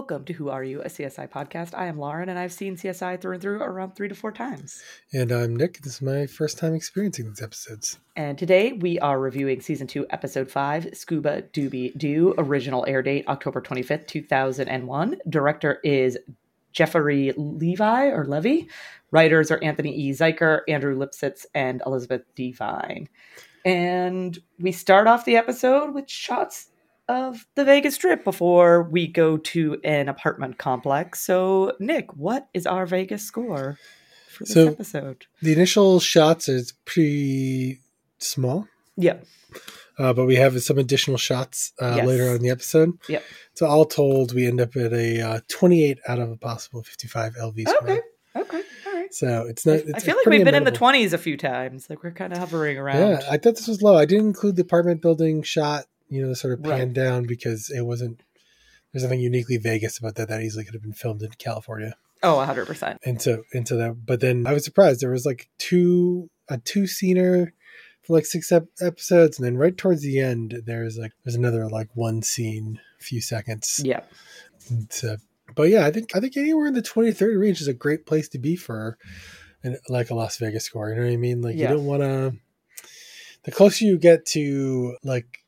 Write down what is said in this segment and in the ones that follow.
Welcome to Who Are You, a CSI podcast. I am Lauren, and I've seen CSI through and through around three to four times. And I'm Nick. This is my first time experiencing these episodes. And today we are reviewing season two, episode five, Scuba Doobie Doo. Original air date October 25th, 2001. Director is Jeffrey Levi or Levy. Writers are Anthony E. Zuiker, Andrew Lipsitz, and Elizabeth Devine. And we start off the episode with shots of the Vegas Strip before we go to an apartment complex. So, Nick, what is our Vegas score for this So- episode? The initial shots is pretty small, Yeah. uh, but we have some additional shots uh, Yes. later on in the episode. Yep. So all told, we end up at a uh, 28 out of a possible 55 LV score. Okay. Okay. All right. So it's not. It's, I feel like we've been in the 20s a few times. Like we're kind of hovering around. Yeah, I thought this was low. I didn't include the apartment building shot, you know, the sort of Right. pan down because it wasn't. There's nothing uniquely Vegas about that. That easily could have been filmed in California. oh, 100%. into into that. But then I was surprised there was like two a two scener for like six ep- episodes, and then right towards the end there's like there's another like one scene, few seconds. Yeah. So, but yeah, I think I think anywhere in the 20 30 range is a great place to be for an, like a Las Vegas score. You know what I mean? Like Yeah. you don't want to. The closer you get to like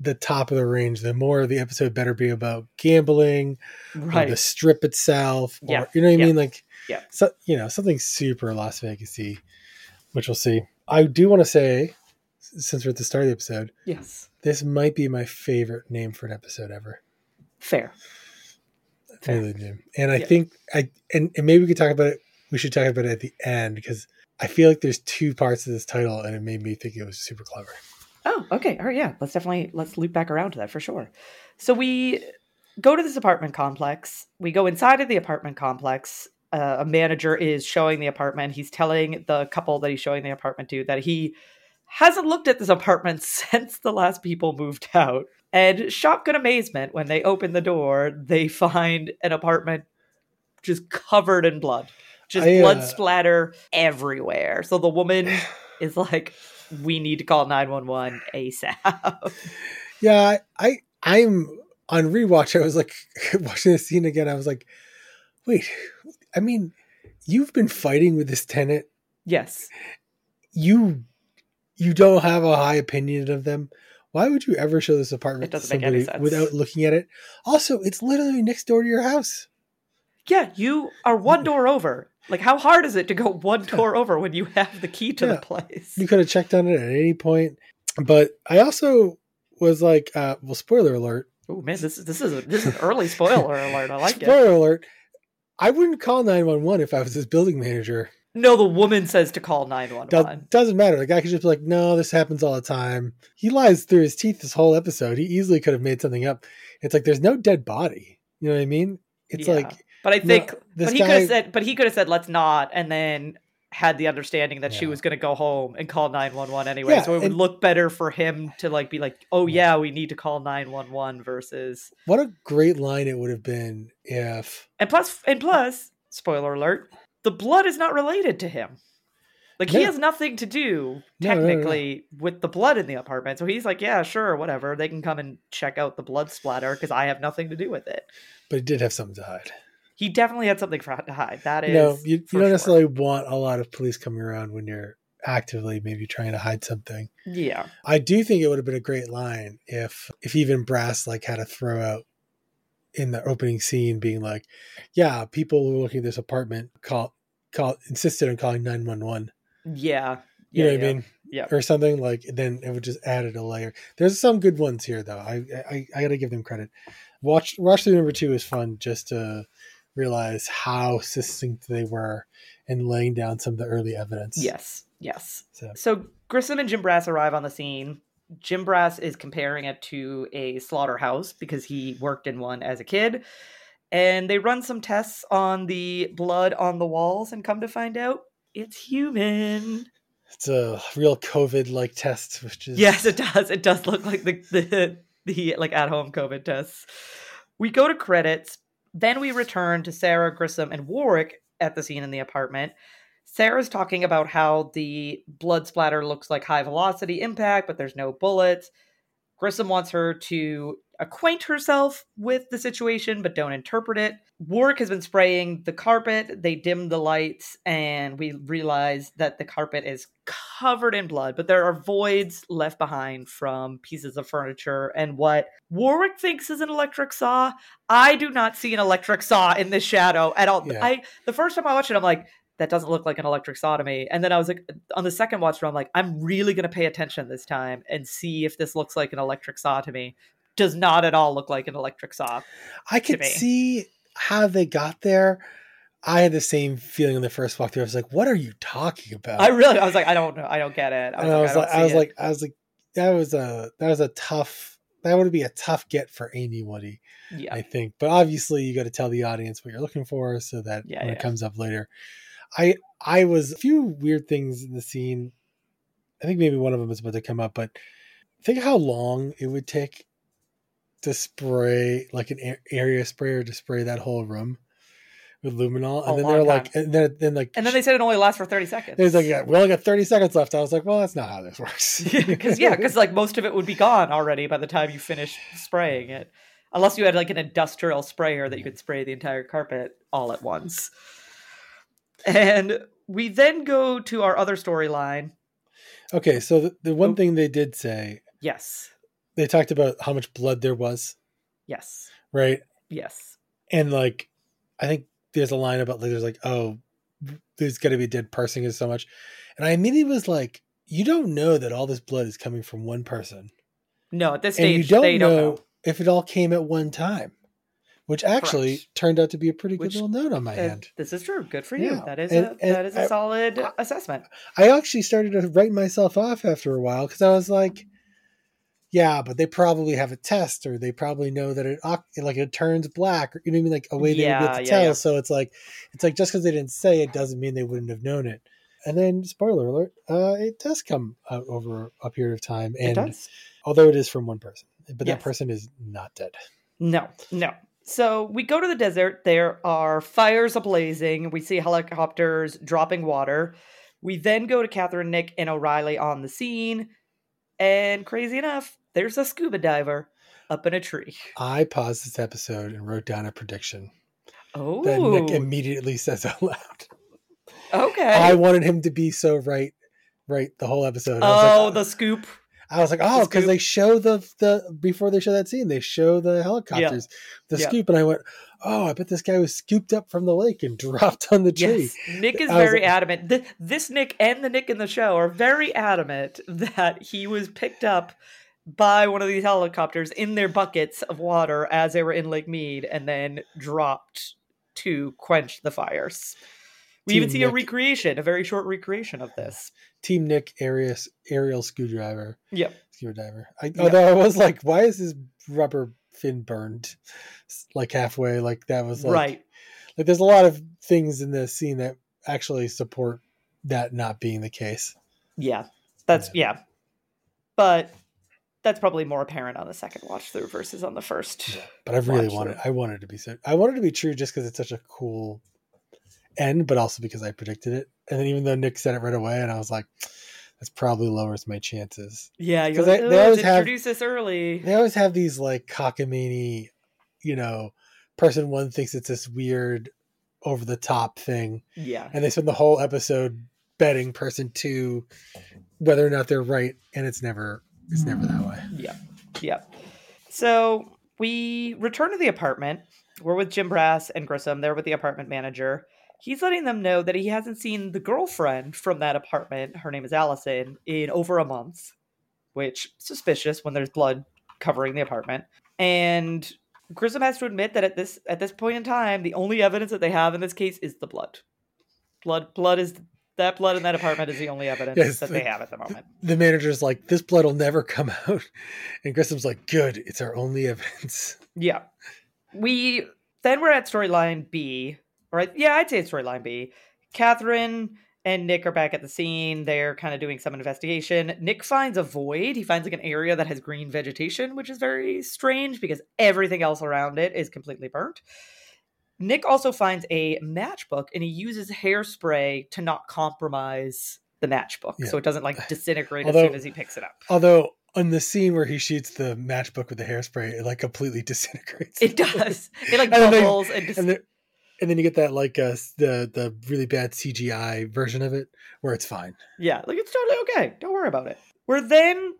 the top of the range, the more the episode better be about gambling, Right. the strip itself, or Yeah, you know what I yeah, mean? Like, yeah. so, you know, something super Las Vegasy, which we'll see. I do want to say, since we're at the start of the episode, yes. this might be my favorite name for an episode ever. Fair. Fair. Really do. And I Yeah. think I and, and maybe we could talk about it. We should talk about it at the end because I feel like there's two parts of this title, and it made me think it was super clever. Oh, okay. All right. Yeah. Let's definitely let's loop back around to that for sure. So we go to this apartment complex. We go inside of the apartment complex. Uh, a manager is showing the apartment. He's telling the couple that he's showing the apartment to that he hasn't looked at this apartment since the last people moved out. And shock and amazement when they open the door, they find an apartment just covered in blood. Just I, uh, blood splatter everywhere. So the woman is like, we need to call 911 ASAP. Yeah, I, I'm on rewatch. I was like watching the scene again. I was like, wait, I mean, you've been fighting with this tenant. yes. You you don't have a high opinion of them. Why would you ever show this apartment to doesn't make any somebody without looking at it? Also, it's literally next door to your house. Yeah, you are one door over. Like, how hard is it to go one door over when you have the key to Yeah. the place? You could have checked on it at any point. But I also was like, uh, well, spoiler alert. Oh man, this is this is a, this is an early spoiler alert. I like it. spoiler alert. I wouldn't call 911 if I was his building manager. No, the woman says to call Do- 911. doesn't matter. The guy could just be like, no, this happens all the time. He lies through his teeth this whole episode. He easily could have made something up. It's like there's no dead body. You know what I mean? It's Yeah. like But I think, this but he could have said, but he could have said, "Let's not," and then had the understanding that she was going to go home and call 911 anyway. Yeah, so it would look better for him to like be like, "Oh yeah, we need to call 911" versus what a great line it would have been if And plus, and plus, spoiler alert: the blood is not related to him. Like he has nothing to do No, no, no, no. technically with the blood in the apartment. So he's like, yeah, sure, whatever. They can come and check out the blood splatter because I have nothing to do with it. but he did have something to hide. He definitely had something for, to hide. That is, You know, you, you don't sure. necessarily want a lot of police coming around when you're actively maybe trying to hide something. Yeah, I do think it would have been a great line if if even Brass like had a throw out in the opening scene being like, Yeah, people who were looking at this apartment call call insisted on calling nine one one. yeah, You yeah, know what yeah. I mean? Yeah. Or something like then it would just added a layer. There's some good ones here though. I I, I gotta give them credit. Watch watch through number two is fun just to realize how succinct they were in laying down some of the early evidence. Yes, yes. So So Grissom and Jim Brass arrive on the scene. Jim Brass is comparing it to a slaughterhouse because he worked in one as a kid. And they run some tests on the blood on the walls and come to find out it's human. it's a real COVID like test, which is Yes, it does. It does look like the the, the like at home COVID tests. We go to credits, then we return to Sara Grissom and Warrick at the scene in the apartment. Sara's talking about how the blood splatter looks like high velocity impact, but there's no bullets. Grissom wants her to acquaint herself with the situation, but don't interpret it. Warrick has been spraying the carpet. They dim the lights, and we realize that the carpet is covered in blood, but there are voids left behind from pieces of furniture and what Warrick thinks is an electric saw. I do not see an electric saw in this shadow at all. Yeah. I the first time I watched it, I'm like, that doesn't look like an electric saw to me. And then I was like, on the second watch through, I'm like, I'm really going to pay attention this time and see if this looks like an electric saw to me. Does not at all look like an electric saw. I could see how they got there. I had the same feeling in the first walkthrough. I was like, "What are you talking about?" I really, I was like, I don't know, I don't get it. I and I was like, I was like, I was like, that was a that was a tough. That would be a tough get for Amy Woody, yeah, I think. But obviously, you got to tell the audience what you're looking for, so that Yeah, when yeah. it comes up later, I I was a few weird things in the scene. I think maybe one of them is about to come up, but think how long it would take to spray like an area sprayer to spray that whole room with luminol, A and then they're like, and then then like, and then they said it only lasts for thirty seconds. It's like, yeah, we only got 30 seconds left. I was like, well, that's not how this works. because yeah, because like most of it would be gone already by the time you finish spraying it, unless you had like an industrial sprayer that you could spray the entire carpet all at once. And we then go to our other storyline. okay, so the, the one Oh. thing they did say, Yes, they talked about how much blood there was, yes, right? yes. And like, I think there's a line about like, there's like, oh, there's got to be a dead person is so much. And I immediately was like, you don't know that all this blood is coming from one person. No, at this and you don't they know, don't know. if it all came at one time, which actually Correct. turned out to be a pretty good Which- little note on my Uh, hand. this is true. Good for you. Yeah, That is and- a and that is a I- solid I- assessment. I actually started to write myself off after a while because I was like, yeah, but they probably have a test or they probably know that it like it turns black or you know what I mean like a way they would be Yeah, able to yeah, tell. yeah. So it's like it's like just because they didn't say it doesn't mean they wouldn't have known it. And then spoiler alert, uh, it does come out over a period of time, it and does. although it is from one person, but Yes. that person is not dead. No, no. So we go to the desert. There are fires ablazing. We see helicopters dropping water. We then go to Catherine, Nick, and O'Riley on the scene. And crazy enough, there's a scuba diver up in a tree. I paused this episode and wrote down a prediction Oh, that Nick immediately says out loud. okay. I wanted him to be so right, right the whole episode. I was oh, uh, the scoop. I was like, oh, because scoop. they show the the before they show that scene, they show the helicopters, the Yeah. scoop, and I went, oh, I bet this guy was scooped up from the lake and dropped on the tree. Yes, Nick is very like- adamant. Th- this Nick and the Nick in the show are very adamant that he was picked up by one of these helicopters in their buckets of water as they were in Lake Mead and then dropped to quench the fires. We even see a recreation, a very short recreation of this. Team Nick Arias aerial screwdriver, Yep. scuba diver. I, Yeah. Although I was like, why is his rubber fin burned? Like halfway, like that was like, right. like there's a lot of things in this scene that actually support that not being the case. Yeah. That's yeah. But that's probably more apparent on the second watch through versus on the first. But I really wanted, through. I wanted to be I wanted to be true just because it's such a cool end, but also because I predicted it. And then even though Nick said it right away, and I was like, that's probably lowers my chances. Yeah, you're 'Cause like, they- they always have- introduce this early. They always have these like cockamamie, you know, person one thinks it's this weird, over the top thing, Yeah. and they spend the whole episode betting person two whether or not they're right, and it's never, it's never that way. Yeah. Yeah. So we return to the apartment. We're with Jim Brass and Grissom. They're with the apartment manager. He's letting them know that he hasn't seen the girlfriend from that apartment. Her name is Allison in over a month, which suspicious when there's blood covering the apartment. And Grissom has to admit that at this at this point in time, the only evidence that they have in this case is the blood. Blood blood is that blood in that apartment is the only evidence Yes, that they have at the moment. The manager's like, this blood will never come out, and Grissom's like, good, it's our only evidence. Yeah. We then we're at storyline B. Right? Yeah, I'd say it's storyline B. Catherine and Nick are back at the scene. They're kind of doing some investigation. Nick finds a void. He finds like an area that has green vegetation, which is very strange because everything else around it is completely burnt. Nick also finds a matchbook and he uses hairspray to not compromise the matchbook Yeah. so it doesn't like disintegrate Although- as soon as he picks it up. Although on the scene where he shoots the matchbook with the hairspray, it like completely disintegrates. It does. It like And bubbles and, dis- and and then you get that like uh the the really bad CGI version of it where it's fine. yeah, like it's totally okay. Don't worry about it. We're then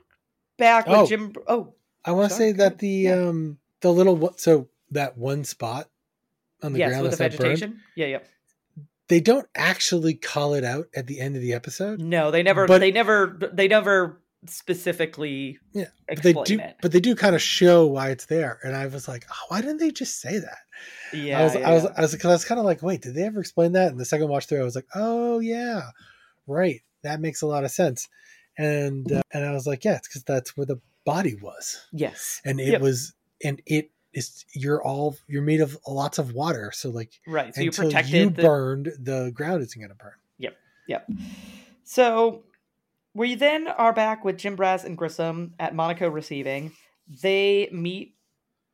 back with Oh. Jim. Oh, I want to say that the Yeah. um the little so that one spot on the yes, ground with the not burned, vegetation. Yeah, yeah. they don't actually call it out at the end of the episode. No, they never. But- they never. They never specifically. Yeah, But they do, it. but they do kind of show why it's there, and I was like, oh, why didn't they just say that? Yeah, I was, yeah, I was. I was, I was kind of like, wait, did they ever explain that? And the second watch through, I was like, oh yeah, right, that makes a lot of sense. And uh, and I was like, yeah, it's because that's where the body was, yes, and it Yep. was, and it is. You're all you're made of lots of water, so like right. So you protected you the burned, the ground isn't going to burn. Yep yep so we then are back with Jim Brass and Grissom at Monaco receiving. They meet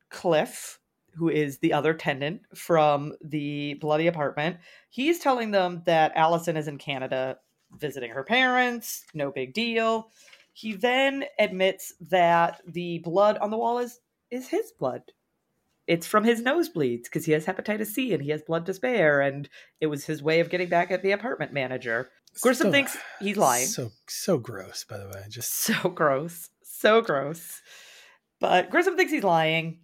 Cliff, who is the other tenant from the bloody apartment. He's telling them that Allison is in Canada visiting her parents, no big deal. He then admits that the blood on the wall is is his blood. It's from his nosebleeds because he has hepatitis C and he has blood to spare, and it was his way of getting back at the apartment manager. Grissom So- thinks he's lying. So so gross, by the way. Just So gross. So gross. But Grissom thinks he's lying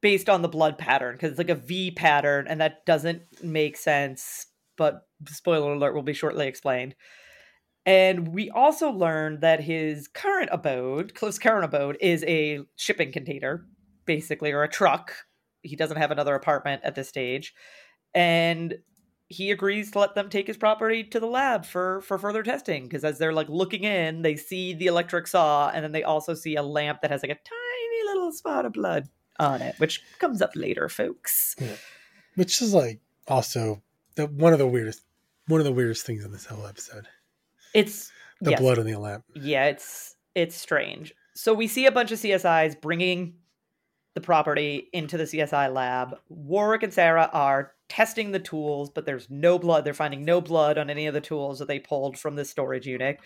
based on the blood pattern because it's like a V pattern and that doesn't make sense. But spoiler alert will be shortly explained. And we also learned that his current abode, Cliff's current abode, is a shipping container, basically, or a truck. He doesn't have another apartment at this stage. And he agrees to let them take his property to the lab for for further testing because as they're like looking in they see the electric saw and then they also see a lamp that has like a tiny little spot of blood on it which comes up later folks yeah. which is like also the one of the weirdest one of the weirdest things in this whole episode. it's The yes, blood on the lamp. yeah it's it's strange so we see a bunch of csis bringing the property into the csi lab warrick and sara are testing the tools but there's no blood they're finding no blood on any of the tools that they pulled from the storage unit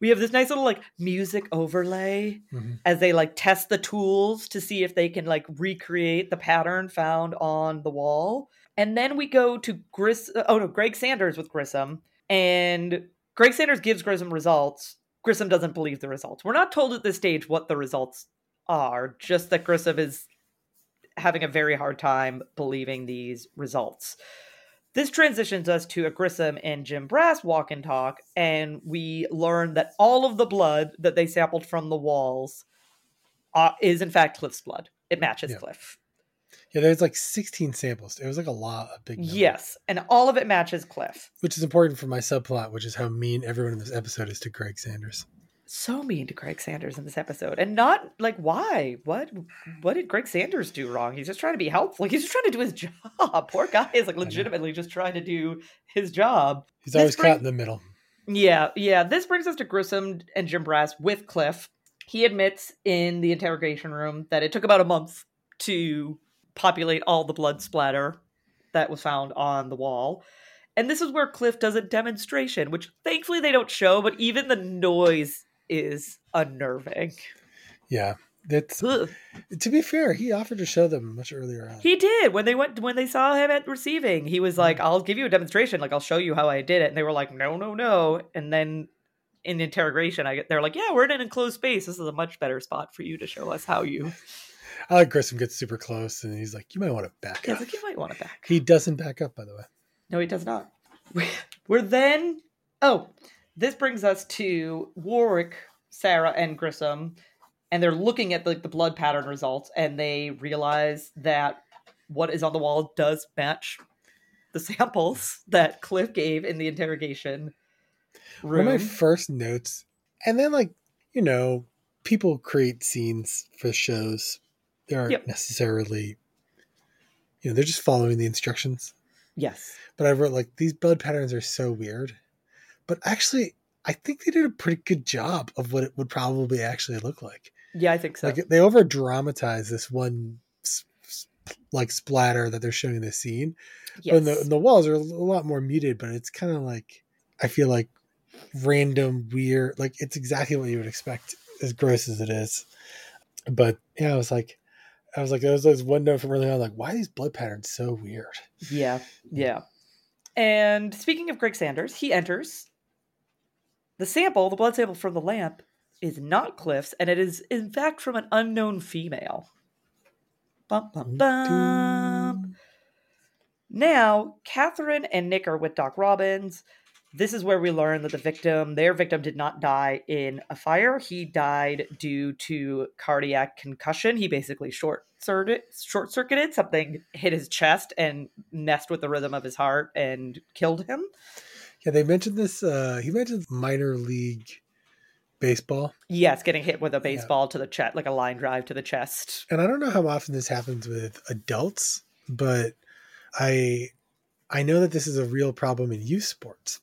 we have this nice little like music overlay Mhm. as they like test the tools to see if they can like recreate the pattern found on the wall. And then we go to Gris oh no, Greg Sanders with Grissom and Greg Sanders gives Grissom results. Grissom doesn't believe the results. We're not told at this stage what the results are, just that Grissom is having a very hard time believing these results. This transitions us to a Grissom and Jim Brass walk and talk, and we learn that all of the blood that they sampled from the walls uh, is in fact Cliff's blood. It matches Yeah. Cliff. Yeah, there's like 16 samples. It was like a lot, a big number. Yes, and all of it matches Cliff. Which is important for my subplot, which is how mean everyone in this episode is to Greg Sanders. So mean to Greg Sanders in this episode, and not like why? What? What did Greg Sanders do wrong? He's just trying to be helpful. He's just trying to do his job. Poor guy is like legitimately just trying to do his job. He's This always caught in the middle. Yeah, yeah. This brings us to Grissom and Jim Brass with Cliff. He admits in the interrogation room that it took about a month to populate all the blood splatter that was found on the wall. And this is where Cliff does a demonstration, which thankfully they don't show, but even the noise is unnerving. Yeah. That's Ugh. to be fair, he offered to show them much earlier on. He did when they went when they saw him at receiving. He was like, "I'll give you a demonstration. Like, I'll show you how I did it." And they were like, "No, no, no." And then in interrogation, I they're like, "Yeah, we're in an enclosed space. This is a much better spot for you to show us how you." I like Grissom gets super close and he's like, You might want to back Yeah, up. like you might want to back. He doesn't back up, by the way. No, he does not. We're then. Oh, this brings us to Warrick, Sara, and Grissom, and they're looking at like the blood pattern results, and they realize that what is on the wall does match the samples that Cliff gave in the interrogation One room. of my first notes, and then like, you know, people create scenes for shows. They aren't Yep. necessarily you know, they're just following the instructions. yes. But I wrote like these blood patterns are so weird. But actually I think they did a pretty good job of what it would probably actually look like. Yeah, I think so. Like they over dramatize this one like splatter that they're showing in the scene. yes. And the, and the walls are a lot more muted, but it's kind of like I feel like random, weird. Like it's exactly what you would expect as gross as it is. But yeah, I was like, I was like, there was this one note from early on, like, why are these blood patterns so weird? Yeah, yeah. And speaking of Greg Sanders, he enters. The sample, the blood sample from the lamp, is not Cliff's, and it is in fact from an unknown female. Bum, bum, bum. Now, Catherine and Nick are with Doc Robbins. This is where we learn that the victim, their victim, did not die in a fire. He died due to cardiac concussion. He basically short circuited, short circuited. Something hit his chest and messed with the rhythm of his heart and killed him. Yeah, they mentioned this. Uh, he mentioned minor league baseball. Yes, getting hit with a baseball yeah. to the chest, like a line drive to the chest. And I don't know how often this happens with adults, but I I know that this is a real problem in youth sports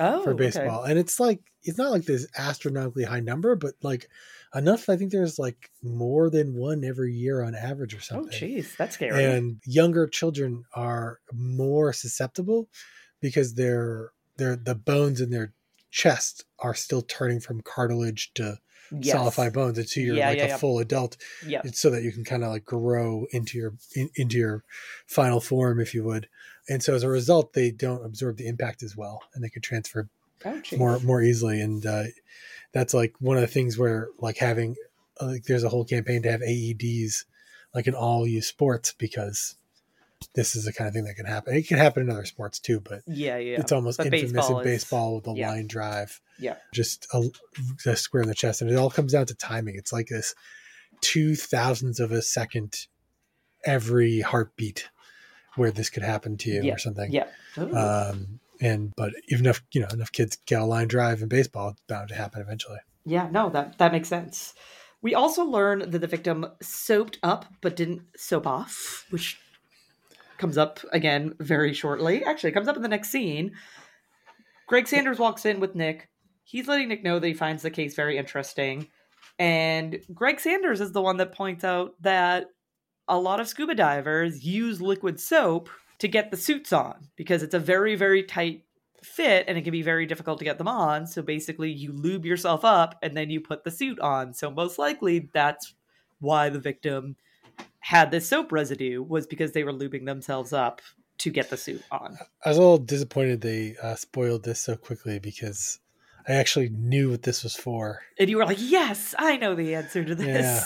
oh, for baseball. Okay. And it's like it's not like this astronomically high number, but like enough. I think there's like more than one every year on average or oh, something. Oh, jeez, that's scary. And younger children are more susceptible because they're they're the bones in their chest are still turning from cartilage to yes. solidify bones until you're yeah, like yeah, a yeah. full adult. Yeah. It's So that you can kind of like grow into your in, into your final form, if you would. And so as a result, they don't absorb the impact as well, and they can transfer oh, more more easily. And uh, that's like one of the things where like having like there's a whole campaign to have AEDs like in all youth sports because this is the kind of thing that can happen. It can happen in other sports too, but yeah, yeah, it's almost but infamous baseball in baseball with the yeah. line drive. Yeah, just a, a, square in the chest, and it all comes down to timing. It's like this two thousandths of a second every heartbeat where this could happen to you yeah. or something. Yeah. Um, and but even if you know enough kids get a line drive in baseball, it's bound to happen eventually. Yeah, no, that that makes sense. We also learn that the victim soaped up but didn't soap off, which comes up again very shortly. Actually, comes up in the next scene. Greg Sanders walks in with Nick. He's letting Nick know that he finds the case very interesting. And Greg Sanders is the one that points out that a lot of scuba divers use liquid soap to get the suits on because it's a very, very tight fit and it can be very difficult to get them on. So basically, you lube yourself up and then you put the suit on. So, most likely, that's why the victim had this soap residue was because they were lubing themselves up to get the suit on. I was a little disappointed they uh, spoiled this so quickly because I actually knew what this was for. And you were like, "Yes, I know the answer to this." Yeah.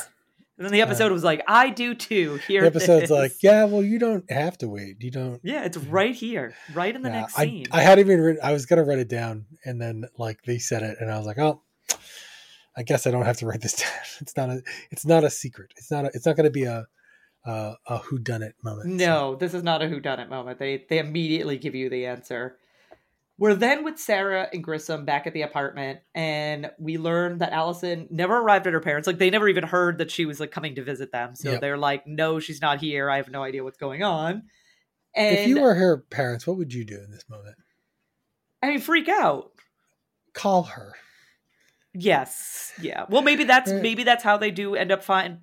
And then the episode uh, was like, "I do too." Here, the episode's like, "Yeah, well, you don't have to wait. You don't." Yeah, it's right here, right in the yeah, next scene. I, I had even written. I was gonna write it down, and then like they said it, and I was like, "Oh, I guess I don't have to write this down. It's not a. It's not a secret. It's not. A, it's not going to be a uh, a who done it moment. No, so. this is not a who done it moment. They they immediately give you the answer. We're then with Sara and Grissom back at the apartment, and we learn that Allison never arrived at her parents. Like they never even heard that she was like coming to visit them. So yep. they're like, "No, she's not here. I have no idea what's going on." And if you were her parents, what would you do in this moment? I mean, freak out. Call her. Yes. Yeah. Well, maybe that's maybe that's how they do end up finding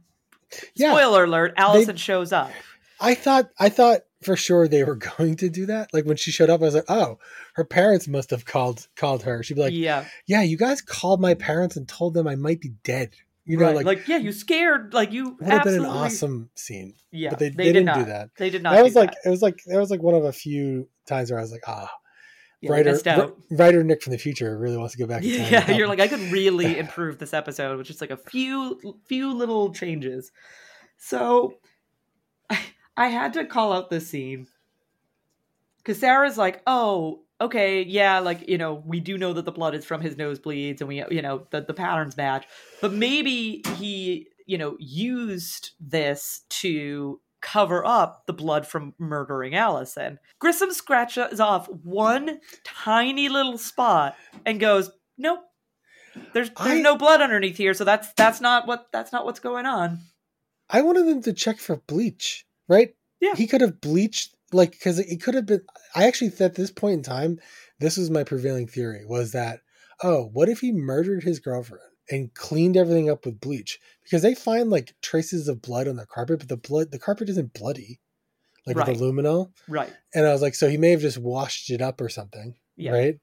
yeah, Spoiler alert: Allison they, shows up. I thought I thought for sure they were going to do that. Like when she showed up, I was like, oh, her parents must have called called her. She'd be like, yeah, yeah, you guys called my parents and told them I might be dead. You know, right. like, like yeah, you scared, like you would have been an awesome scene. Yeah, but they, they, they did not do that. They did not. That was like that. it was like that was like one of a few times where I was like, ah, yeah, writer, writer Nick from the future really wants to go back. yeah, you're like I could really improve this episode with just like a few few little changes. So I, I had to call out this scene because Sara's like, oh, okay, yeah, like, you know, we do know that the blood is from his nosebleeds and we, you know, the, the patterns match, but maybe he, you know, used this to cover up the blood from murdering Allison. Grissom scratches off one tiny little spot and goes, nope. There's there's I, no blood underneath here, so that's that's not what that's not what's going on. I wanted them to check for bleach, right? Yeah. He could have bleached, like, because it could have been. I actually, at this point in time, this was my prevailing theory was that, oh, what if he murdered his girlfriend and cleaned everything up with bleach? Because they find, like, traces of blood on the carpet, but the blood, the carpet isn't bloody, like right. with luminol. Right. And I was like, so he may have just washed it up or something. Yeah. Right.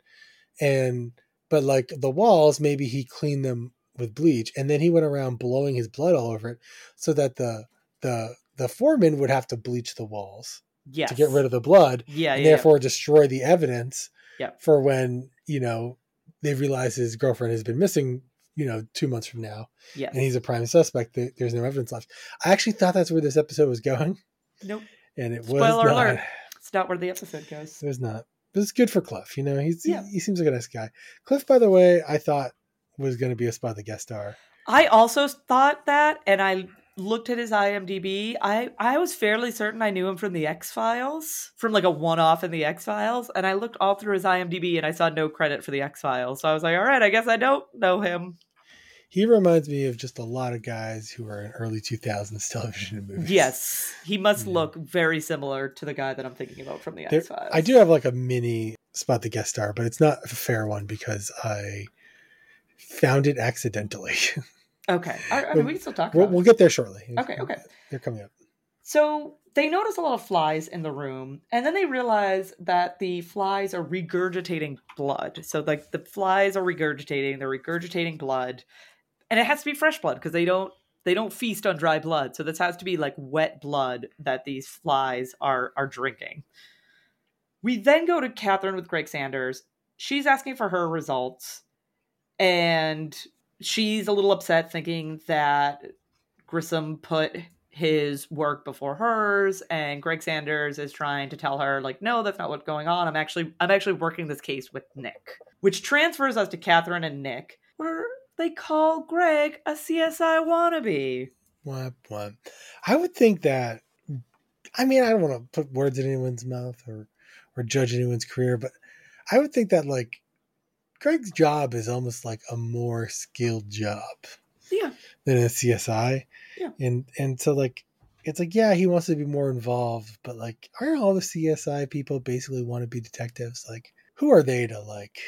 And, but like the walls, maybe he cleaned them with bleach, and then he went around blowing his blood all over it, so that the the the foreman would have to bleach the walls Yes. to get rid of the blood, Yeah, and yeah. therefore destroy the evidence Yeah. for when you know they realize his girlfriend has been missing. You know, two months from now, yeah. and he's a prime suspect. There's no evidence left. I actually thought that's where this episode was going, Nope. and it was Spoiler not. alert. It's not where the episode goes. It was not. But it's good for Cliff. You know, he's Yeah. he, he seems like a nice guy. Cliff, by the way, I thought was going to be a spot the guest star. I also thought that, and I looked at his IMDb. I I was fairly certain I knew him from the X Files, from like a one off in the X Files, and I looked all through his IMDb and I saw no credit for the X Files. So I was like, all right, I guess I don't know him. He reminds me of just a lot of guys who are in early 2000s television and movies. Yes, he must Yeah. look very similar to the guy that I'm thinking about from the X Files. I do have like a mini spot the guest star, but it's not a fair one because I found it accidentally. Okay, I, I mean, we can still talk we'll, we'll get there shortly. Okay, okay. They're coming up. So they notice a lot of flies in the room, and then they realize that the flies are regurgitating blood. So like the flies are regurgitating, they're regurgitating blood, and it has to be fresh blood because they don't they don't feast on dry blood. So this has to be like wet blood that these flies are are drinking. We then go to Catherine with Greg Sanders. She's asking for her results, and she's a little upset, thinking that Grissom put his work before hers and Greg Sanders is trying to tell her like no that's not what's going on I'm actually I'm actually working this case with Nick which transfers us to Catherine and Nick where they call Greg a CSI wannabe What? What? I would think that. I mean, I don't want to put words in anyone's mouth or or judge anyone's career, but I would think that like Greg's job is almost like a more skilled job yeah than a CSI. Yeah. And and so like it's like yeah, he wants to be more involved, but like aren't all the CSI people basically want to be detectives? Like who are they to like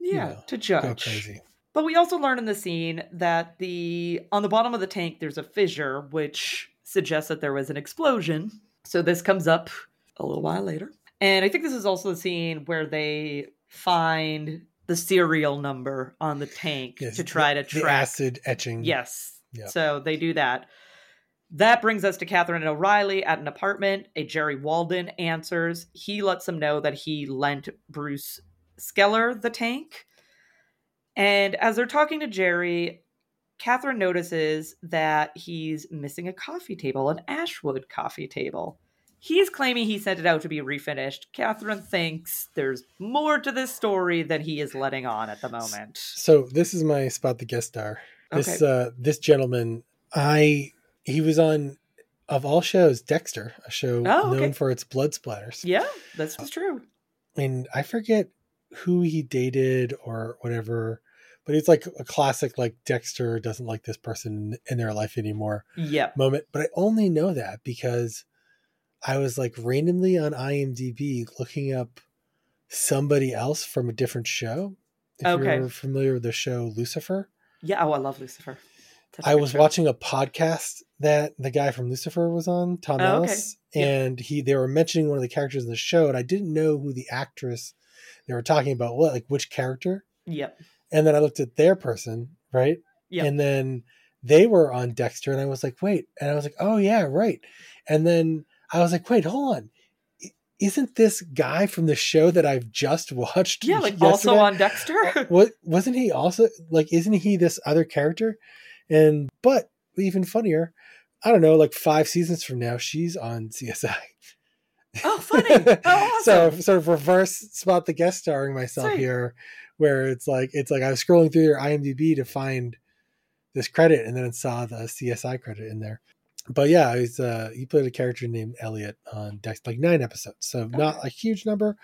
yeah know, to go judge crazy? But we also learn in the scene that the on the bottom of the tank there's a fissure which suggests that there was an explosion. So this comes up a little while later. And I think this is also the scene where they find the serial number on the tank Yes, to try to The track. acid etching. Yes. Yeah. So they do that. That brings us to Catherine and O'Riley at an apartment. A Jerry Walden answers. He lets them know that he lent Bruce Skeller the tank. And as they're talking to Jerry, Catherine notices that he's missing a coffee table, an Ashwood coffee table. He's claiming he sent it out to be refinished. Catherine thinks there's more to this story than he is letting on at the moment. So this is my spot the guest star. This Okay. uh this gentleman, I he was on of all shows, Dexter, a show Oh, okay. known for its blood splatters. Yeah, that's true. And I forget who he dated or whatever, but it's like a classic like Dexter doesn't like this person in their life anymore Yep. moment. But I only know that because I was like randomly on IMDb looking up somebody else from a different show. If Okay. you're familiar with the show Lucifer. Yeah. Oh, I love Lucifer. A I was show. watching a podcast that the guy from Lucifer was on, Tom Oh, okay. Ellis, Yeah. and he they were mentioning one of the characters in the show, and I didn't know who the actress they were talking about, what like which character, Yep. And then I looked at their person, right, Yeah. and then they were on Dexter, and I was like, wait, and I was like, oh yeah, right, and then I was like, wait, hold on. Isn't this guy from the show that I've just watched? Yeah, like also on Dexter. Uh, what wasn't he also like isn't he this other character and but even funnier i don't know like five seasons from now she's on csi oh, funny. Oh, awesome. so sort of reverse spot the guest starring myself Sweet. here where it's like it's like i was scrolling through their imdb to find this credit and then I saw the csi credit in there but yeah he's uh he played a character named elliot on dex like nine episodes so not a huge number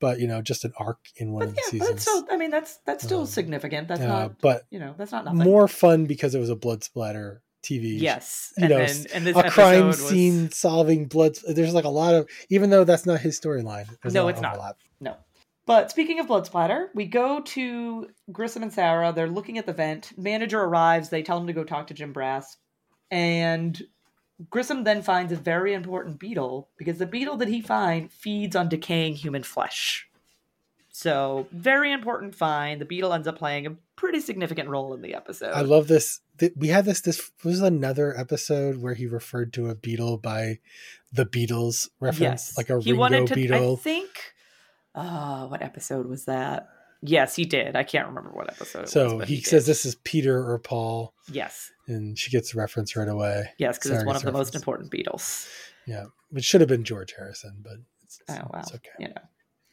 but you know just an arc in one But of the yeah, but seasons that's still. I mean, that's that's still Um, significant. That's uh, not. but You know, that's not nothing. more fun because it was a blood splatter TV. Yes, you and know, then and this a crime was- scene solving blood. There's like a lot of, even though that's not his storyline. No, it's not. overlap. No. But speaking of blood splatter, we go to Grissom and Sara. They're looking at the vent. Manager arrives. They tell him to go talk to Jim Brass. And Grissom then finds a very important beetle because the beetle that he finds feeds on decaying human flesh. So, very important find. The beetle ends up playing a pretty significant role in the episode. I love this. We had this. This was another episode where he referred to a beetle by the Beatles reference, like a he Ringo wanted to. beetle. I think. Uh, what episode was that? Yes, he did. I can't remember what episode. It was, so but he, did. says this is Peter or Paul, Yes, and she gets the reference right away. yes, because it's one of gets the most important Beatles. Yeah, it should have been George Harrison, but it's, Oh wow, it's okay. you know.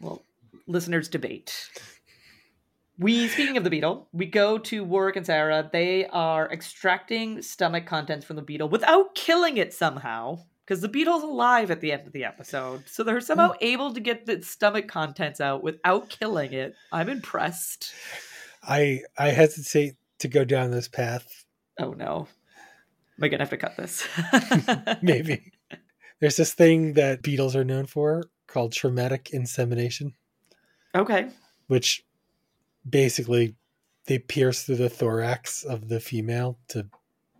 Well, listeners debate. We speaking of the beetle, we go to Warrick and Sara. They are extracting stomach contents from the beetle without killing it somehow. Because the beetle's alive at the end of the episode. So they're somehow mm. able to get the stomach contents out without killing it. I'm impressed. I I hesitate to go down this path. Oh no. Am I gonna have to cut this? Maybe there's this thing that beetles are known for called traumatic insemination, okay. which basically they pierce through the thorax of the female to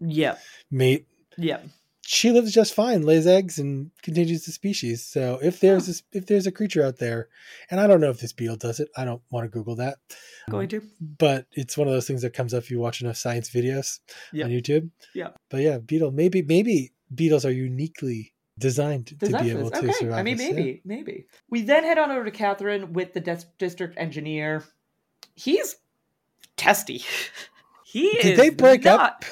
Yep. mate. Yep. She lives just fine, lays eggs, and continues the species. So if there's this, if there's a creature out there, and I don't know if this beetle does it, I don't want to Google that, oh, Going to. but it's one of those things that comes up if you watch enough science videos Yeah. on YouTube. Yeah. But yeah, beetle. Maybe maybe beetles are uniquely designed to be able this. to okay. survive. I mean, this, yeah. maybe, maybe. We then head on over to Catherine with the district engineer. He's testy. He Did is they break not, up?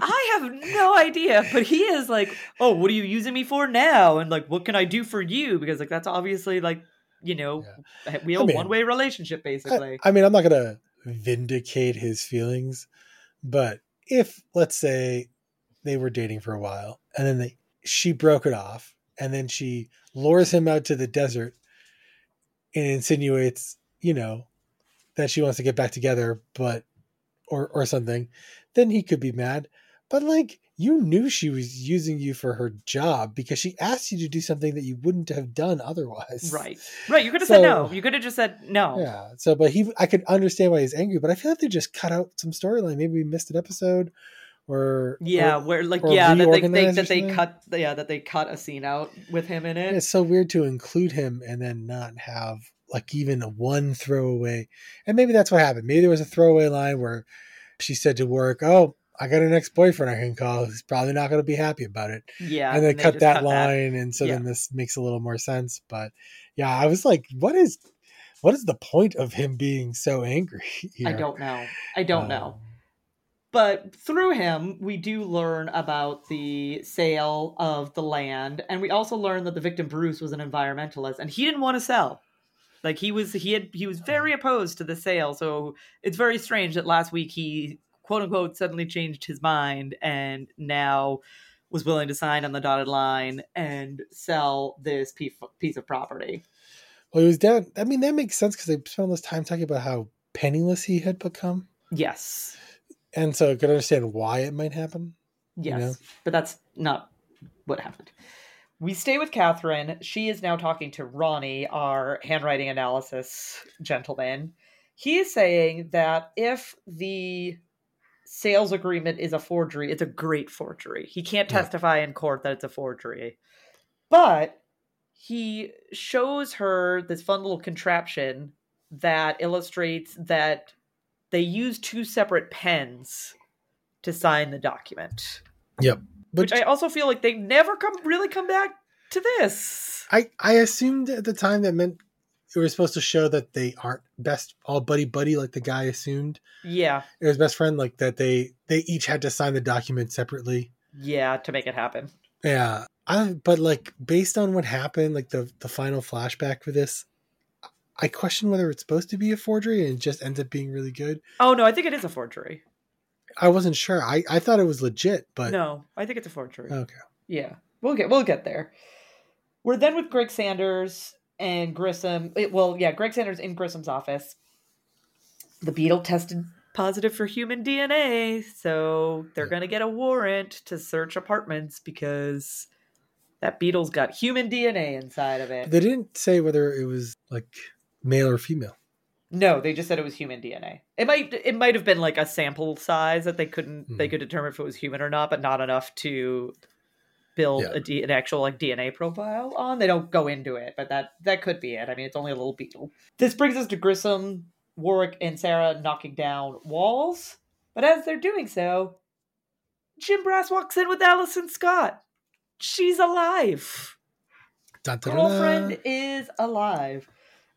I have no idea, but he is like, "Oh, what are you using me for now?" And like, "What can I do for you?" Because like that's obviously like, you know, we have I a mean, one-way relationship basically. I, I mean, I'm not gonna vindicate his feelings, but if let's say they were dating for a while and then they she broke it off and then she lures him out to the desert and insinuates, you know, that she wants to get back together, but or or something, then he could be mad. But like you knew she was using you for her job because she asked you to do something that you wouldn't have done otherwise. right, right. You could have So- said no. You could have just said no. Yeah. So, but he, I could understand why he's angry, but I feel like they just cut out some storyline. Maybe we missed an episode, or Yeah, or- where like yeah that they, they that they cut yeah that they cut a scene out with him in it. it's so weird to include him and then not have like even one throwaway. And maybe that's what happened. Maybe there was a throwaway line where she said to work, "Oh, I got an ex boyfriend I can call. He's probably not going to be happy about it." Yeah, and they cut just that line, and so then this makes a little more sense. But yeah, I was like, "What is, what is the point of him being so angry?" I don't know. I don't know. Um, But through him, we do learn about the sale of the land, and we also learn that the victim Bruce was an environmentalist, and he didn't want to sell. Like he was, he had, he was very uh-huh. opposed to the sale. So it's very strange that last week he quote unquote suddenly changed his mind and now was willing to sign on the dotted line and sell this piece piece of property. Well, he was down. I mean, that makes sense because they spent all this time talking about how penniless he had become, Yes, and so I could understand why it might happen. Yes, know? but that's not what happened. We stay with Catherine. She is now talking to Ronnie, our handwriting analysis gentleman. He is saying that if the sales agreement is a forgery, it's a great forgery. He can't testify in court that it's a forgery. But he shows her this fun little contraption that illustrates that they use two separate pens to sign the document. But Which I also feel like they never come really come back to this. I I assumed at the time that meant it was supposed to show that they aren't best all buddy buddy like the guy assumed Yeah, it was best friend like that they they each had to sign the document separately. yeah, to make it happen. Yeah, I but like based on what happened, like the the final flashback for this. I question whether it's supposed to be a forgery and it just ends up being really good. Oh no, I think it is a forgery. I wasn't sure. I, I thought it was legit, but no, I think it's a forgery. okay. Yeah, we'll get we'll get there. We're then with Greg Sanders and Grissom. it- well, yeah, Greg Sanders in Grissom's office. The beetle tested positive for human DNA, so they're Yeah. gonna get a warrant to search apartments because that beetle's got human DNA inside of it. They didn't say whether it was like male or female. No, they just said it was human DNA. It might it might have been like a sample size that they couldn't they Mhm. could determine if it was human or not, but not enough to build Yeah. a D, an actual like DNA profile on. They don't go into it, but that that could be it. I mean, it's only a little beetle. This brings us to Grissom Warrick and Sara knocking down walls. But as they're doing so, Jim Brass walks in with Allison Scott. She's alive. Dun. Girlfriend is alive.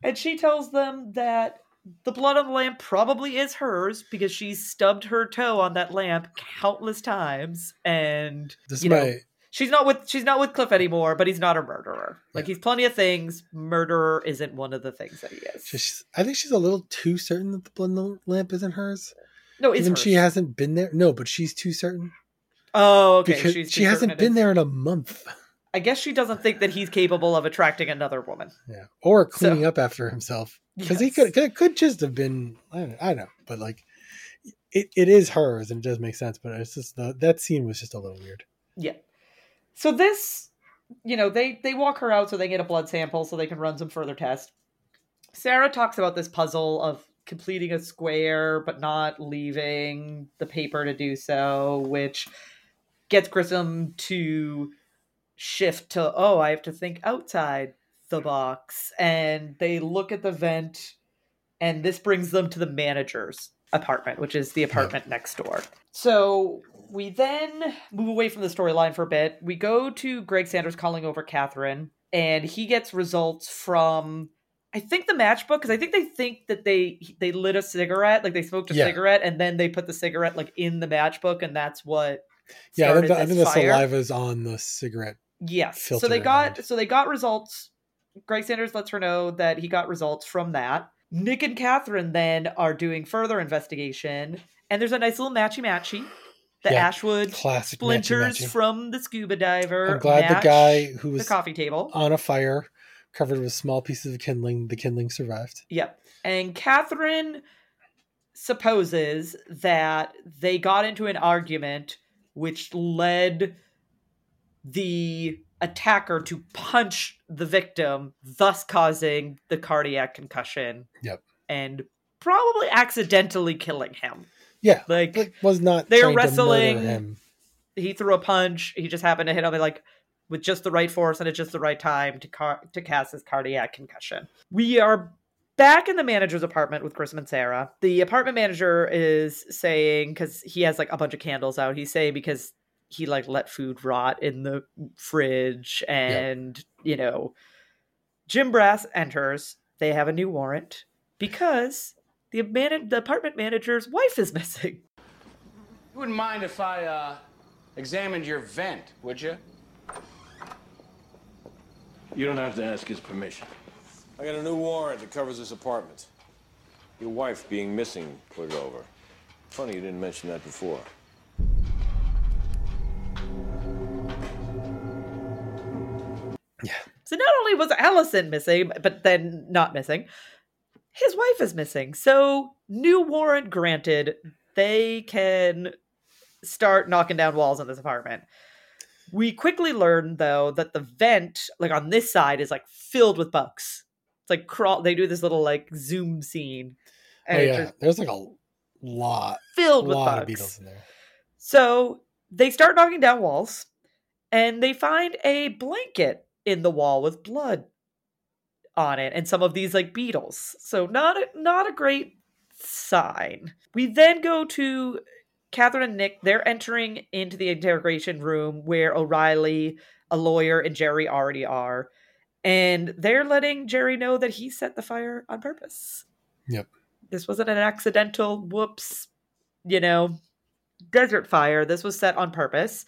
And she tells them that the blood on the lamp probably is hers because she's stubbed her toe on that lamp countless times. And This you know, might she's not with she's not with Cliff anymore, but he's not a murderer. Like he's plenty of things. Murderer isn't one of the things that he is. she's, I think she's a little too certain that the blood on the lamp isn't hers. no, it's Even hers. she hasn't been there. No, but she's too certain Oh, okay. because she's she hasn't been there in a month. I guess she doesn't think that he's capable of attracting another woman. Yeah, or cleaning up after himself because he could could could just have been. I don't, I don't know, but like it, it is hers and it does make sense. But it's just the that scene was just a little weird. Yeah. So this, you know, they they walk her out so they get a blood sample so they can run some further tests. Sara talks about this puzzle of completing a square but not leaving the paper to do so, which gets Grissom to shift to oh, I have to think outside the mm. box, and they look at the vent, and this brings them to the manager's apartment, which is the apartment next door. So we then move away from the storyline for a bit. We go to Greg Sanders calling over Catherine, and he gets results from I think the matchbook because I think they think that they they lit a cigarette, like they smoked a Yeah. cigarette, and then they put the cigarette like in the matchbook, and that's what. Yeah, I think, the, I think the fire. saliva's on the cigarette. Yes. So they got so they got results. Greg Sanders lets her know that he got results from that. Nick and Catherine then are doing further investigation, and there's a nice little matchy matchy. The Yeah, Ashwood splinters matchy-matchy. from the scuba diver. I'm glad the guy who the was coffee table. on a fire, covered with small pieces of kindling, the kindling survived. Yep. And Catherine supposes that they got into an argument which led the attacker to punch the victim, thus causing the cardiac concussion. Yep. And probably accidentally killing him. Yeah, Like was not. They're wrestling- him. he threw a punch, he just happened to hit him like with just the right force and at just the right time to car- to cast his cardiac concussion. We are back in the manager's apartment with Chris and Sara. The apartment manager is saying because he has like a bunch of candles out. He's saying because he like let food rot in the fridge and you know Jim Brass enters. They have a new warrant because the man- the apartment manager's wife is missing. You wouldn't mind if I, uh, examined your vent, would you? You don't have to ask his permission. I got a new warrant that covers this apartment. Your wife being missing put it over. Funny you didn't mention that before. So not only was Allison missing, but then not missing, his wife is missing. So new warrant granted. They can start knocking down walls in this apartment. We quickly learn though that the vent, like on this side, is like filled with bugs. It's like crawl. They do this little like zoom scene, Oh yeah, there's like a lot, filled a with lot bugs. of beetles in there. So they start knocking down walls and they find a blanket in the wall with blood on it and some of these like beetles. So not a, not a great sign. We then go to Catherine and Nick. They're entering into the interrogation room where O'Riley, a lawyer, and Jerry already are. And they're letting Jerry know that he set the fire on purpose. Yep. This wasn't an accidental whoops, you know, desert fire. This was set on purpose.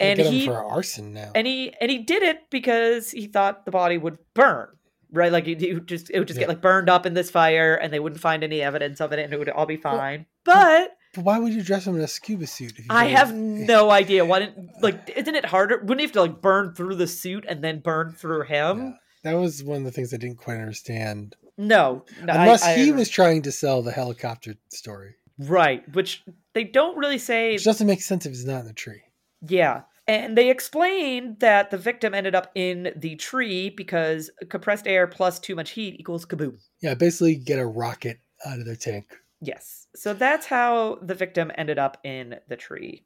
And he for arson now. and he and he did it because he thought the body would burn right like it would just it would just Yeah. get like burned up in this fire and they wouldn't find any evidence of it and it would all be fine but but why would you dress him in a scuba suit? If you i have no idea why didn't like isn't it harder wouldn't he have to like burn through the suit and then burn through him Yeah. That was one of the things I didn't quite understand. no, no Unless I he agree. was trying to sell the helicopter story, right which they don't really say which doesn't make sense if he's not in the tree. Yeah. And they explained that the victim ended up in the tree because compressed air plus too much heat equals kaboom. Yeah, basically get a rocket out of their tank. Yes. So that's how the victim ended up in the tree.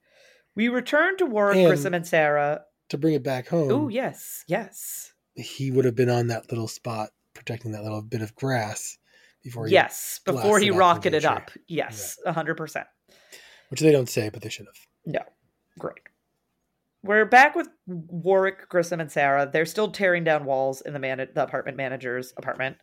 We return to Warrick, And- Grissom, and Sara. To bring it back home, Oh, yes. Yes. he would have been on that little spot protecting that little bit of grass before he, yes, before he blasted out the rocketed up. Yes, a hundred percent. which they don't say, but they should have. No, great. We're back with Warrick, Grissom, and Sara. They're still tearing down walls in the man the apartment manager's apartment.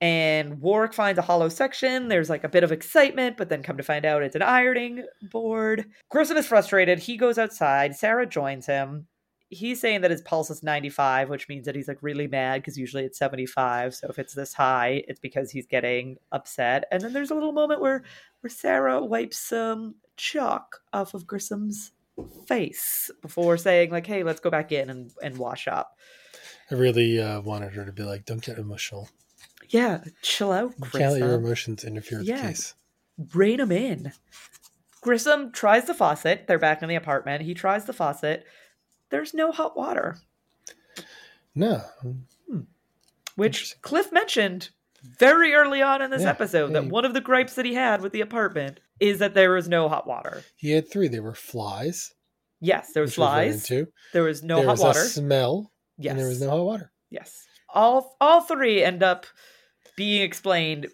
And Warrick finds a hollow section. There's like a bit of excitement, but then come to find out it's an ironing board. Grissom is frustrated. He goes outside. Sara joins him. He's saying that his pulse is 95, which means that he's like really mad because usually it's 75. So if it's this high, it's because he's getting upset. And then there's a little moment where where Sara wipes some chalk off of Grissom's face before saying like, "Hey, let's go back in and, and wash up." I really uh, wanted her to be like, "Don't get emotional. Yeah, chill out, You can't let your emotions interfere with Yeah. the case." Rein them in. Grissom tries the faucet. They're back in the apartment. He tries the faucet. There's no hot water, No, which Cliff mentioned very early on in this Yeah, episode. That one of the gripes that he had with the apartment is that there was no hot water. he had three. They were flies. Yes, there was which we've run flies. There was no there hot was water. a smell, yes, and there was no hot water. Yes. All all three end up being explained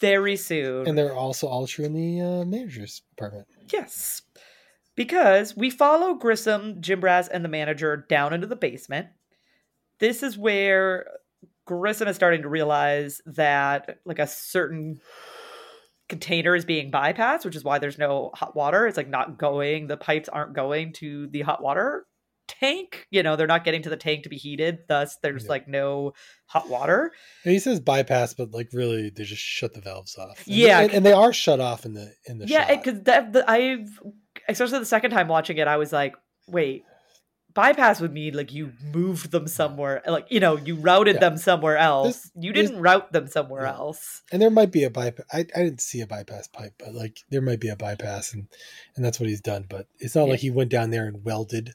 very soon. And they're also all true in the uh, manager's apartment. yes. Because we follow Grissom, Jim Brass, and the manager down into the basement. This is where Grissom is starting to realize that like a certain container is being bypassed, which is why there's no hot water. It's like not going, the pipes aren't going to the hot water tank. You know, they're not getting to the tank to be heated. Thus, there's Yeah. like no hot water. And he says bypass, but like really, they just shut the valves off. And- Yeah. and, and they are shut off in the in the yeah because the, i've especially the second time watching it i was like wait bypass would mean like you moved them somewhere like you know you routed Yeah. them somewhere else This- you didn't route them somewhere Yeah. else and there might be a bypass. I, I didn't see a bypass pipe, but like there might be a bypass, and and that's what he's done. But it's not Yeah. like he went down there and welded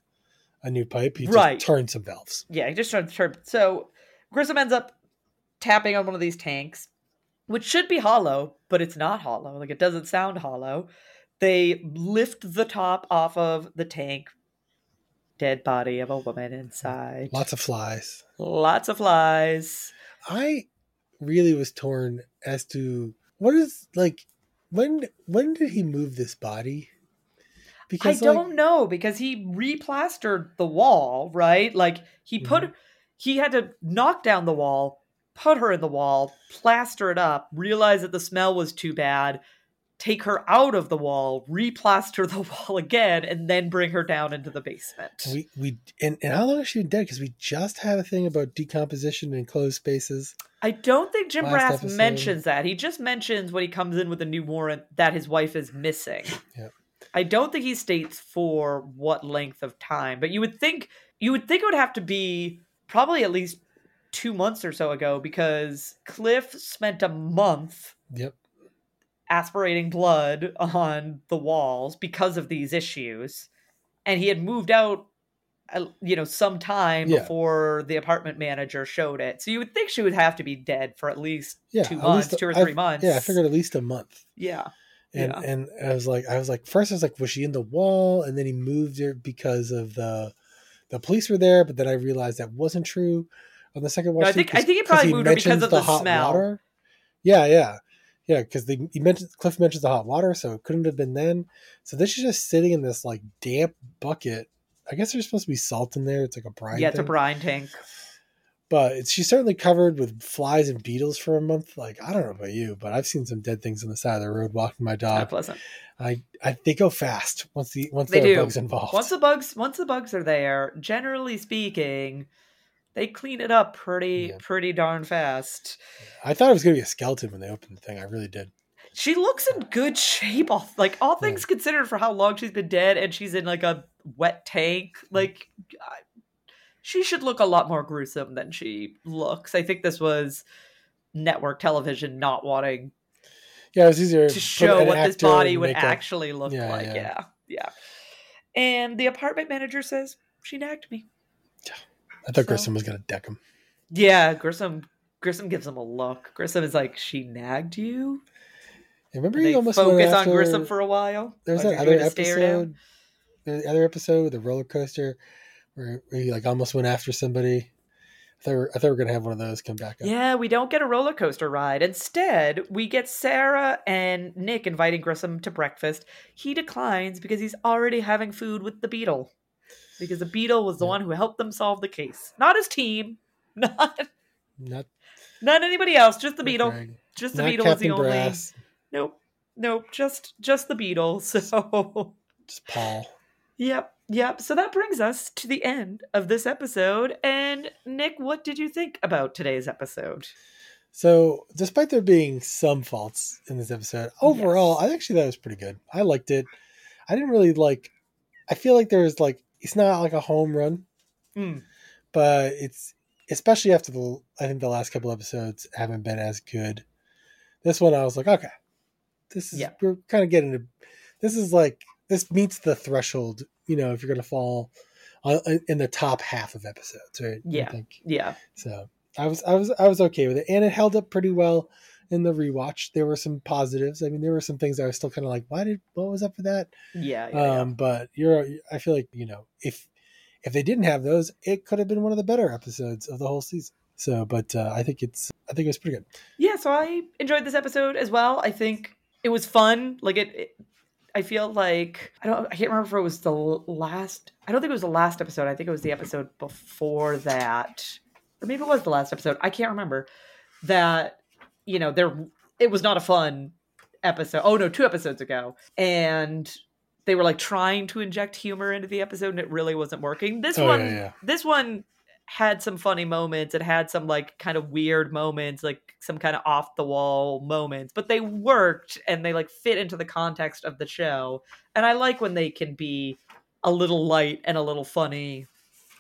a new pipe. He Right. just turned some valves. yeah he just turned, to turn so grissom ends up tapping on one of these tanks which should be hollow but it's not hollow like it doesn't sound hollow they lift the top off of the tank dead body of a woman inside Lots of flies. lots of flies I really was torn as to what is like when when did he move this body? I don't know because he replastered the wall, right? Like he put Mm-hmm. he had to knock down the wall, put her in the wall, plaster it up, realize that the smell was too bad, take her out of the wall, replaster the wall again, and then bring her down into the basement. we we and, and how long has she been dead? Because we just had a thing about decomposition in closed spaces. I don't think Jim Last Brass episode. mentions that. He just mentions when he comes in with a new warrant that his wife is missing. Yep. I don't think he states for what length of time, but you would think you would think it would have to be probably at least two months or so ago because Cliff spent a month Yep. Aspirating blood on the walls because of these issues, and he had moved out, uh, you know, some time Yeah. before the apartment manager showed it. So you would think she would have to be dead for at least Yeah. two at months, least- two or I- three months. Yeah, I figured at least a month. Yeah, And Yeah. and I was like, I was like, first I was like, was she in the wall? And then he moved her because of the the police were there. But then I realized that wasn't true. On the second watch, I think- I think he probably moved her because of the hot smell. Yeah, yeah, yeah. Because he mentioned Cliff mentions the hot water, so it couldn't have been then. So this is just sitting in this like damp bucket. I guess there's supposed to be salt in there. It's like a brine. yeah, it's a brine tank. But it's, she's certainly covered with flies and beetles for a month. Like I don't know about you, but I've seen some dead things on the side of the road walking my dog. Not pleasant. I, I they go fast once the once They there are bugs involved. Once the bugs, once the bugs are there, generally speaking, they clean it up pretty, Yeah. pretty darn fast. I thought it was gonna be a skeleton when they opened the thing. I really did. She looks in good shape. All like all things considered for how long she's been dead, and she's in like a wet tank. Like I- she should look a lot more gruesome than she looks. I think this was network television not wanting Yeah, it was easier to show what this body would makeup. actually look Yeah, like. yeah. Yeah. yeah, And the apartment manager says she nagged me. I thought so- Grissom was gonna deck him. Yeah, Grissom. Grissom gives him a look. Grissom is like, "She nagged you." Remember And you almost went focus on Grissom for a while. There's that other episode. The other episode, the roller coaster, where, he like almost went after somebody. I thought, we were- I thought we were gonna have one of those come back up. Yeah, we don't get a roller coaster ride. Instead, we get Sara and Nick inviting Grissom to breakfast. He declines because he's already having food with the Beetle. Because the Beetle was the Yeah. one who helped them solve the case. Not his team. Not Not not anybody else, just the Beetle. Just the Not Beetle was the Captain only Brass. Nope. Nope. Just just the Beetle. So Just Paul. Yep, yep. So that brings us to the end of this episode. And Nick, what did you think about today's episode? So, despite there being some faults in this episode, overall, I actually thought it was pretty good. I liked it. I didn't really like. I feel like there's like it's not like a home run, Mm. but it's especially after the I think the last couple episodes haven't been as good. This one, I was like, okay, this is Yeah. we're kind of getting to. This is like this meets the threshold. You know, if you're to fall on, in the top half of episodes, right? I Yeah. think. Yeah. So I was I was I was okay with it, and it held up pretty well in the rewatch. There were some positives. I mean, there were some things I was still kind of like, why did what was up with that? Yeah. yeah, Um, but you're I feel like you know if if they didn't have those, it could have been one of the better episodes of the whole season. So, but uh, I think it's I think it was pretty good. yeah. So I enjoyed this episode as well. I think it was fun. Like it, it I feel like I don't. I can't remember if it was the last. I don't think it was the last episode. I think it was the episode before that, or maybe it was the last episode. I can't remember. That you know there. It was not a fun episode. Oh no, two episodes ago, and they were like trying to inject humor into the episode, and it really wasn't working. This Oh, one, yeah, yeah. this one had some funny moments. It had some like kind of weird moments, like some kind of off the wall moments, but they worked and they like fit into the context of the show. And I like when they can be a little light and a little funny,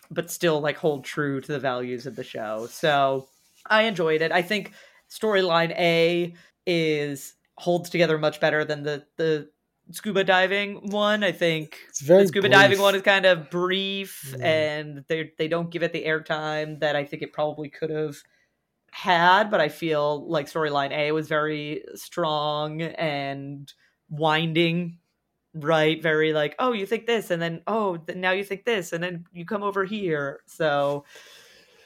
but still like hold true to the values of the show. So I enjoyed it. I think storyline A is holds together much better than the the scuba diving one. I think the scuba diving one is kind of brief Yeah. and they they don't give it the airtime that I think it probably could have had, but I feel like storyline A was very strong and winding right very like oh you think this and then oh th- now you think this and then you come over here so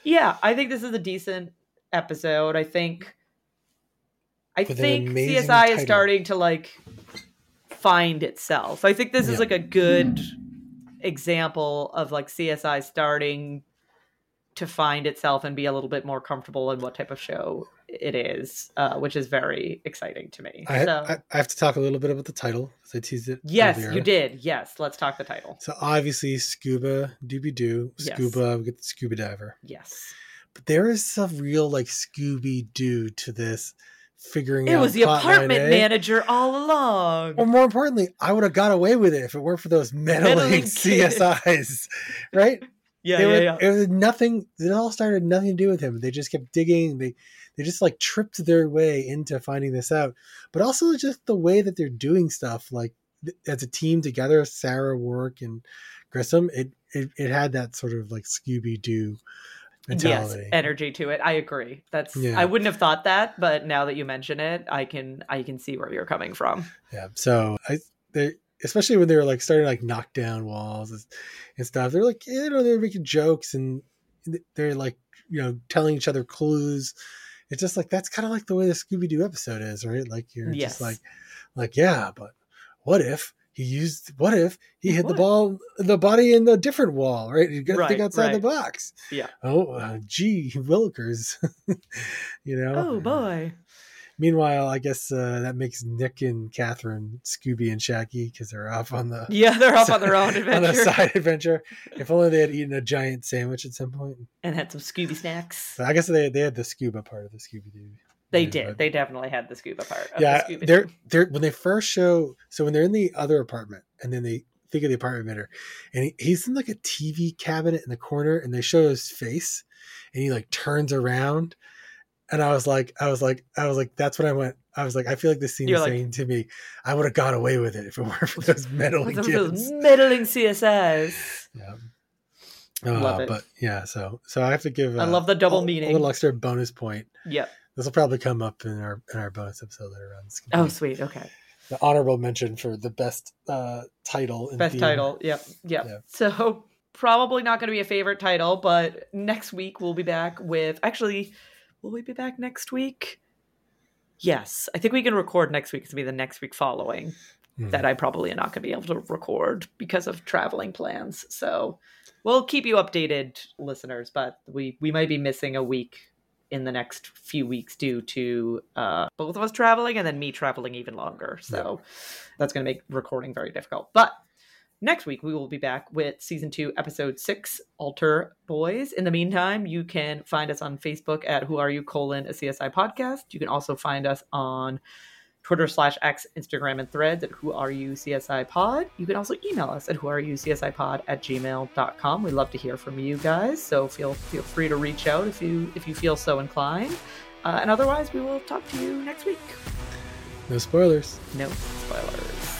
yeah i think this is a decent episode i think i think csi is starting to like find itself i think this is like a good example of like csi starting to find itself and be a little bit more comfortable in what type of show it is uh, which is very exciting to me I, so I, I have to talk a little bit about the title because I teased it. yes earlier. you did yes let's talk the title So obviously, scuba doobie doo, Yes. scuba. We get the scuba diver. yes But there is some real like Scooby Doo to this figuring It was the apartment manager all along. Or more importantly, I would have got away with it if it weren't for those meddling, Meddling. CSIs, right? yeah, yeah, were- yeah. It was nothing. It all started nothing to do with him. They just kept digging. They they just like tripped their way into finding this out. But also just the way that they're doing stuff, like as a team together, Sara, Warrick, and Grissom. It it, it had that sort of like Scooby Doo Yes, energy to it. I agree. That's Yeah. I wouldn't have thought that, but now that you mention it, I can I can see where you're coming from. Yeah. So I they especially when they were like starting to like knock down walls and, and stuff. They're like you know they're making jokes and they're like you know telling each other clues. It's just like that's kind of like the way the Scooby Doo episode is, right? Like you're Yes. just like like yeah, but what if he used what if he hit What? the ball the body in the different wall, right? You got to think Right, outside the box. Yeah. Oh, uh, gee, Willikers. you know. Oh boy. Meanwhile, I guess uh, that makes Nick and Catherine Scooby and Shaggy because they're off on the Yeah, they're off on their own adventure. on a side adventure. If only they had eaten a giant sandwich at some and had some Scooby snacks. I guess they they had the scuba part of the Scooby Doo. They did. They definitely had the scuba part. Of yeah, the they're they're when they first show. So when they're in the other apartment, and then they think of the apartment manager, and he, he's in like a TV cabinet in the corner, and they show his face, and he like turns around, and I was like, I was like, I was like, that's when I went. I was like, I feel like this scene You're is like- saying to me, I would have got away with it if it weren't for those meddling those meddling CSS? Yeah. Love Uh, it. But yeah, so so I have to give. I uh, love the double a- meaning. A little extra bonus point. Yep. This will probably come up in our in our bonus episode later on. Oh, sweet. Okay. the honorable mention for the best uh, title. In Best theme. title. Yep. Yep. Yeah. So probably not going to be a favorite title, but next week we'll be back with. Actually, will we be back next week? Yes, I think we can record next week. It's gonna be the next week following Mhm. that I probably am not going to be able to record because of traveling plans. So we'll keep you updated, listeners. But we we might be missing a week in the next few weeks due to uh, both of us traveling and then me traveling even longer. So that's going to make recording very difficult. But next week we will be back with season two, episode six, Alter Boys. In the meantime, you can find us on Facebook at Who Are You colon a CSI podcast. You can also find us on Twitter slash X, Instagram, and threads at Who Are You CSI Pod. You can also email us at Who Are You CSI Pod at gmail.com. We love to hear from you guys, so feel feel free to reach out if you if you feel so inclined. Uh, and otherwise, we will talk to you next week. No spoilers. No spoilers.